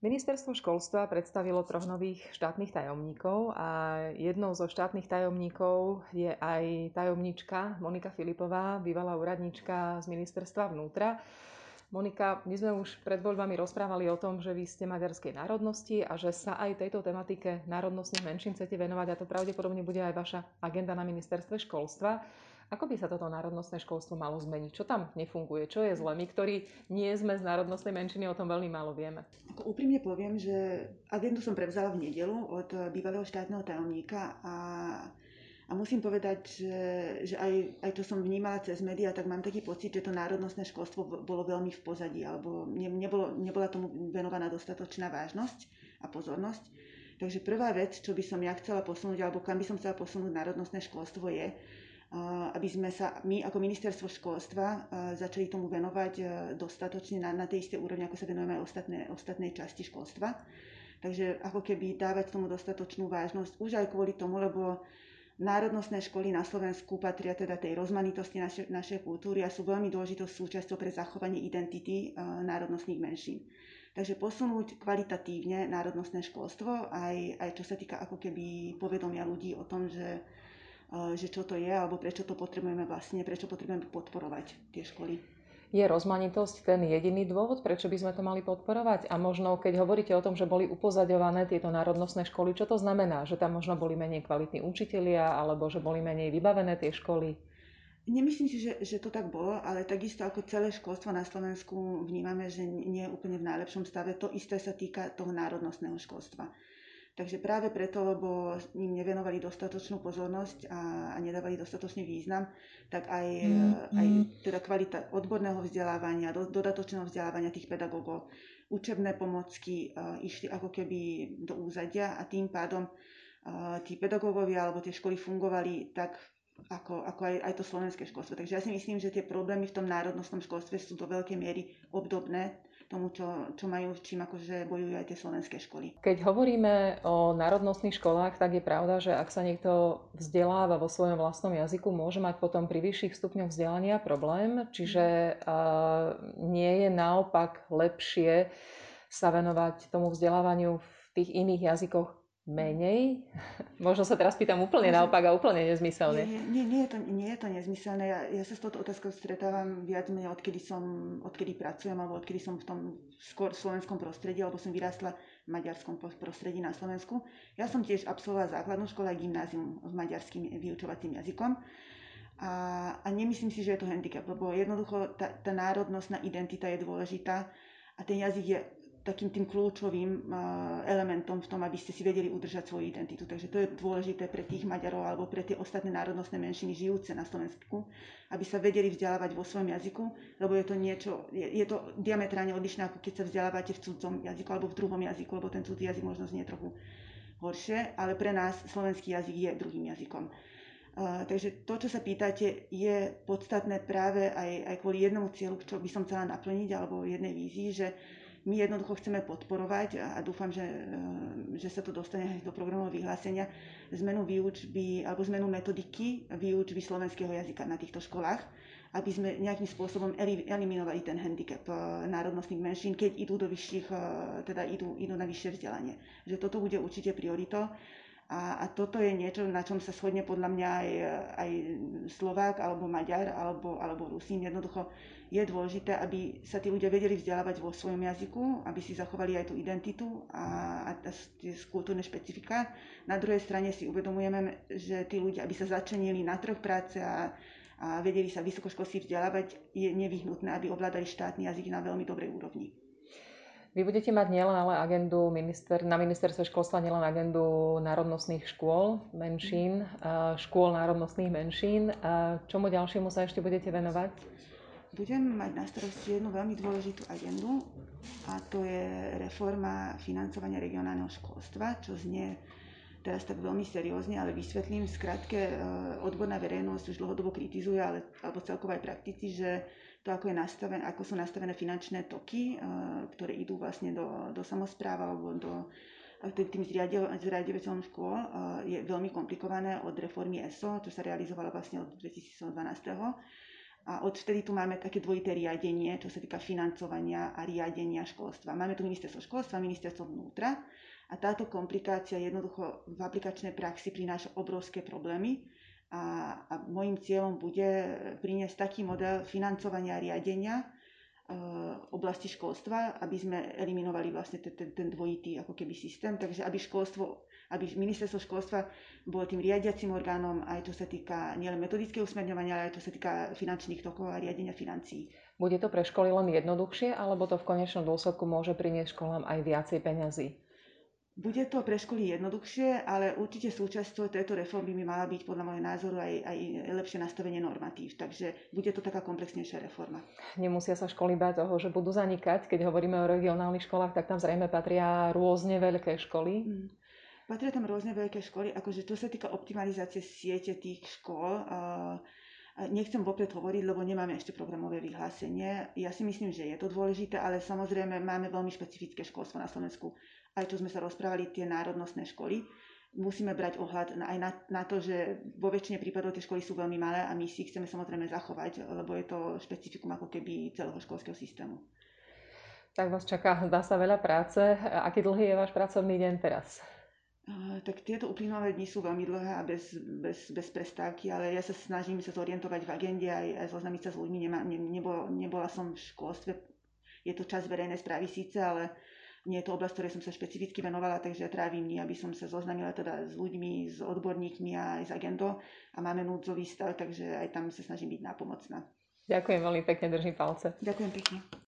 Ministerstvo školstva predstavilo troch nových štátnych tajomníkov a jednou zo štátnych tajomníkov je aj tajomníčka Monika Filipová, bývalá úradníčka z Ministerstva vnútra. Monika, my sme už pred voľbami rozprávali o tom, že vy ste maďarskej národnosti a že sa aj tejto tematike národnostných menšín chcete venovať a to pravdepodobne bude aj vaša agenda na ministerstve školstva. Ako by sa toto národnostné školstvo malo zmeniť? Čo tam nefunguje? Čo je zle? My, ktorí nie sme z národnostnej menšiny, o tom veľmi málo vieme. Ako úprimne poviem, že agendu som prevzala v nedelu od bývalého štátneho tajomníka a a musím povedať, že, že aj, aj to som vnímala cez médiá, tak mám taký pocit, že to národnostné školstvo bolo veľmi v pozadí, alebo ne, nebolo, nebola tomu venovaná dostatočná vážnosť a pozornosť. Takže prvá vec, čo by som ja chcela posunúť, alebo kam by som chcela posunúť národnostné školstvo je, aby sme sa my ako ministerstvo školstva začali tomu venovať dostatočne na, na tej istej úrovni, ako sa venujeme aj ostatné, ostatnej časti školstva. Takže ako keby dávať tomu dostatočnú vážnosť, už aj kvôli tomu, lebo národnostné školy na Slovensku patria teda tej rozmanitosti naše, našej kultúry a sú veľmi dôležitou súčasťou pre zachovanie identity národnostných menšín. Takže posunúť kvalitatívne národnostné školstvo, aj, aj čo sa týka ako keby povedomia ľudí o tom, že že čo to je, alebo prečo to potrebujeme vlastne, prečo potrebujeme podporovať tie školy. Je rozmanitosť ten jediný dôvod, prečo by sme to mali podporovať? A možno, keď hovoríte o tom, že boli upozaďované tieto národnostné školy, čo to znamená? Že tam možno boli menej kvalitní učitelia, alebo že boli menej vybavené tie školy? Nemyslím si, že, že to tak bolo, ale takisto ako celé školstvo na Slovensku vnímame, že nie je úplne v najlepšom stave. To isté sa týka toho národnostného školstva. Takže práve preto, lebo im nevenovali dostatočnú pozornosť a, a nedávali dostatočný význam, tak aj, mm, aj teda kvalita odborného vzdelávania, do, dodatočného vzdelávania tých pedagógov, učebné pomocky uh, išli ako keby do úzadia a tým pádom uh, tí pedagógovia alebo tie školy fungovali tak, ako, ako aj, aj to slovenské školstvo. Takže ja si myslím, že tie problémy v tom národnostnom školstve sú do veľkej miery obdobné tomu, čo, čo majú, čím akože bojujú aj tie slovenské školy. Keď hovoríme o národnostných školách, tak je pravda, že ak sa niekto vzdeláva vo svojom vlastnom jazyku, môže mať potom pri vyšších stupňoch vzdelania problém, čiže uh, nie je naopak lepšie sa venovať tomu vzdelávaniu v tých iných jazykoch menej? Možno sa teraz pýtam úplne naopak a úplne nezmyselne. Nie, nie, nie, je, to, nie je to nezmyselné. Ja, ja sa s touto otázkou stretávam viac menej odkedy som, odkedy pracujem alebo odkedy som v tom skôr slovenskom prostredí, alebo som vyrástla v maďarskom prostredí na Slovensku. Ja som tiež absolvovala základnú školu a gymnázium s maďarským vyučovacím jazykom. A, a nemyslím si, že je to handicap, lebo jednoducho tá, tá národnostná identita je dôležitá a ten jazyk je takým tým kľúčovým elementom v tom, aby ste si vedeli udržať svoju identitu. Takže to je dôležité pre tých Maďarov alebo pre tie ostatné národnostné menšiny žijúce na Slovensku, aby sa vedeli vzdelávať vo svojom jazyku, lebo je to niečo, je, je to diametrálne odlišné, ako keď sa vzdelávate v cudzom jazyku alebo v druhom jazyku, lebo ten cudzí jazyk možno znie trochu horšie, ale pre nás slovenský jazyk je druhým jazykom. Uh, takže to, čo sa pýtate, je podstatné práve aj, aj kvôli jednomu cieľu, čo by som chcela naplniť, alebo jednej vízii, že my jednoducho chceme podporovať a dúfam, že, e, že sa to dostane aj do programového vyhlásenia, zmenu výučby alebo zmenu metodiky výučby slovenského jazyka na týchto školách, aby sme nejakým spôsobom eliminovali ten handicap e, národnostných menšín, keď idú do vyšších, e, teda idú, idú na vyššie vzdelanie. Že toto bude určite prioritou. A, a toto je niečo, na čom sa shodne podľa mňa aj, aj Slovák, alebo Maďar, alebo, alebo Rusín. Jednoducho je dôležité, aby sa tí ľudia vedeli vzdelávať vo svojom jazyku, aby si zachovali aj tú identitu a, a tie kultúrne špecifika. Na druhej strane si uvedomujeme, že tí ľudia, aby sa začenili na trh práce a, a vedeli sa vysokoškolsky vzdelávať, je nevyhnutné, aby ovládali štátny jazyk na veľmi dobrej úrovni. Vy budete mať nielen ale agendu minister, na ministerstve školstva, nielen agendu národnostných škôl, menšín, škôl národnostných menšín. Čomu ďalšiemu sa ešte budete venovať? budem mať na starosti jednu veľmi dôležitú agendu a to je reforma financovania regionálneho školstva, čo znie teraz tak veľmi seriózne, ale vysvetlím. Skrátke, odborná verejnosť už dlhodobo kritizuje, ale, alebo celkovo aj praktici, že to, ako, je nastaven, ako sú nastavené finančné toky, e, ktoré idú vlastne do, do samozpráva alebo do tým zriadovateľom škôl e, je veľmi komplikované od reformy ESO, čo sa realizovala vlastne od 2012 A odvtedy tu máme také dvojité riadenie, čo sa týka financovania a riadenia školstva. Máme tu ministerstvo školstva, ministerstvo vnútra a táto komplikácia jednoducho v aplikačnej praxi prináša obrovské problémy a, a môjim cieľom bude priniesť taký model financovania riadenia e, oblasti školstva, aby sme eliminovali vlastne ten, ten, ten dvojitý ako keby systém, takže aby školstvo aby ministerstvo školstva bolo tým riadiacim orgánom, aj čo sa týka nielen metodického usmerňovania, ale aj čo sa týka finančných tokov a riadenia financií. Bude to pre školy len jednoduchšie, alebo to v konečnom dôsledku môže priniesť školám aj viacej peňazí? Bude to pre školy jednoduchšie, ale určite súčasťou tejto reformy by mala byť podľa môjho názoru aj, aj lepšie nastavenie normatív. Takže bude to taká komplexnejšia reforma. Nemusia sa školy báť toho, že budú zanikať. Keď hovoríme o regionálnych školách, tak tam zrejme patria rôzne veľké školy. Mm. Patria tam rôzne veľké školy, akože to sa týka optimalizácie siete tých škôl. Nechcem vopred hovoriť, lebo nemáme ešte programové vyhlásenie. Ja si myslím, že je to dôležité, ale samozrejme máme veľmi špecifické školstvo na Slovensku. Aj čo sme sa rozprávali, tie národnostné školy. Musíme brať ohľad aj na, na to, že vo väčšine prípadov tie školy sú veľmi malé a my si ich chceme samozrejme zachovať, lebo je to špecifikum ako keby celého školského systému. Tak vás čaká, dá sa veľa práce. Aký dlhý je váš pracovný deň teraz? tak tieto uplynulé dni sú veľmi dlhé a bez, bez, bez prestávky, ale ja sa snažím sa zorientovať v agende aj, aj zoznamiť sa s ľuďmi. Nemá, ne, nebol, nebola som v školstve, je to čas verejnej správy síce, ale nie je to oblasť, ktorej som sa špecificky venovala, takže trávim dní, aby som sa zoznamila teda s ľuďmi, s odborníkmi a aj s agendou a máme núdzový stav, takže aj tam sa snažím byť nápomocná. Ďakujem veľmi pekne, držím palce. Ďakujem pekne.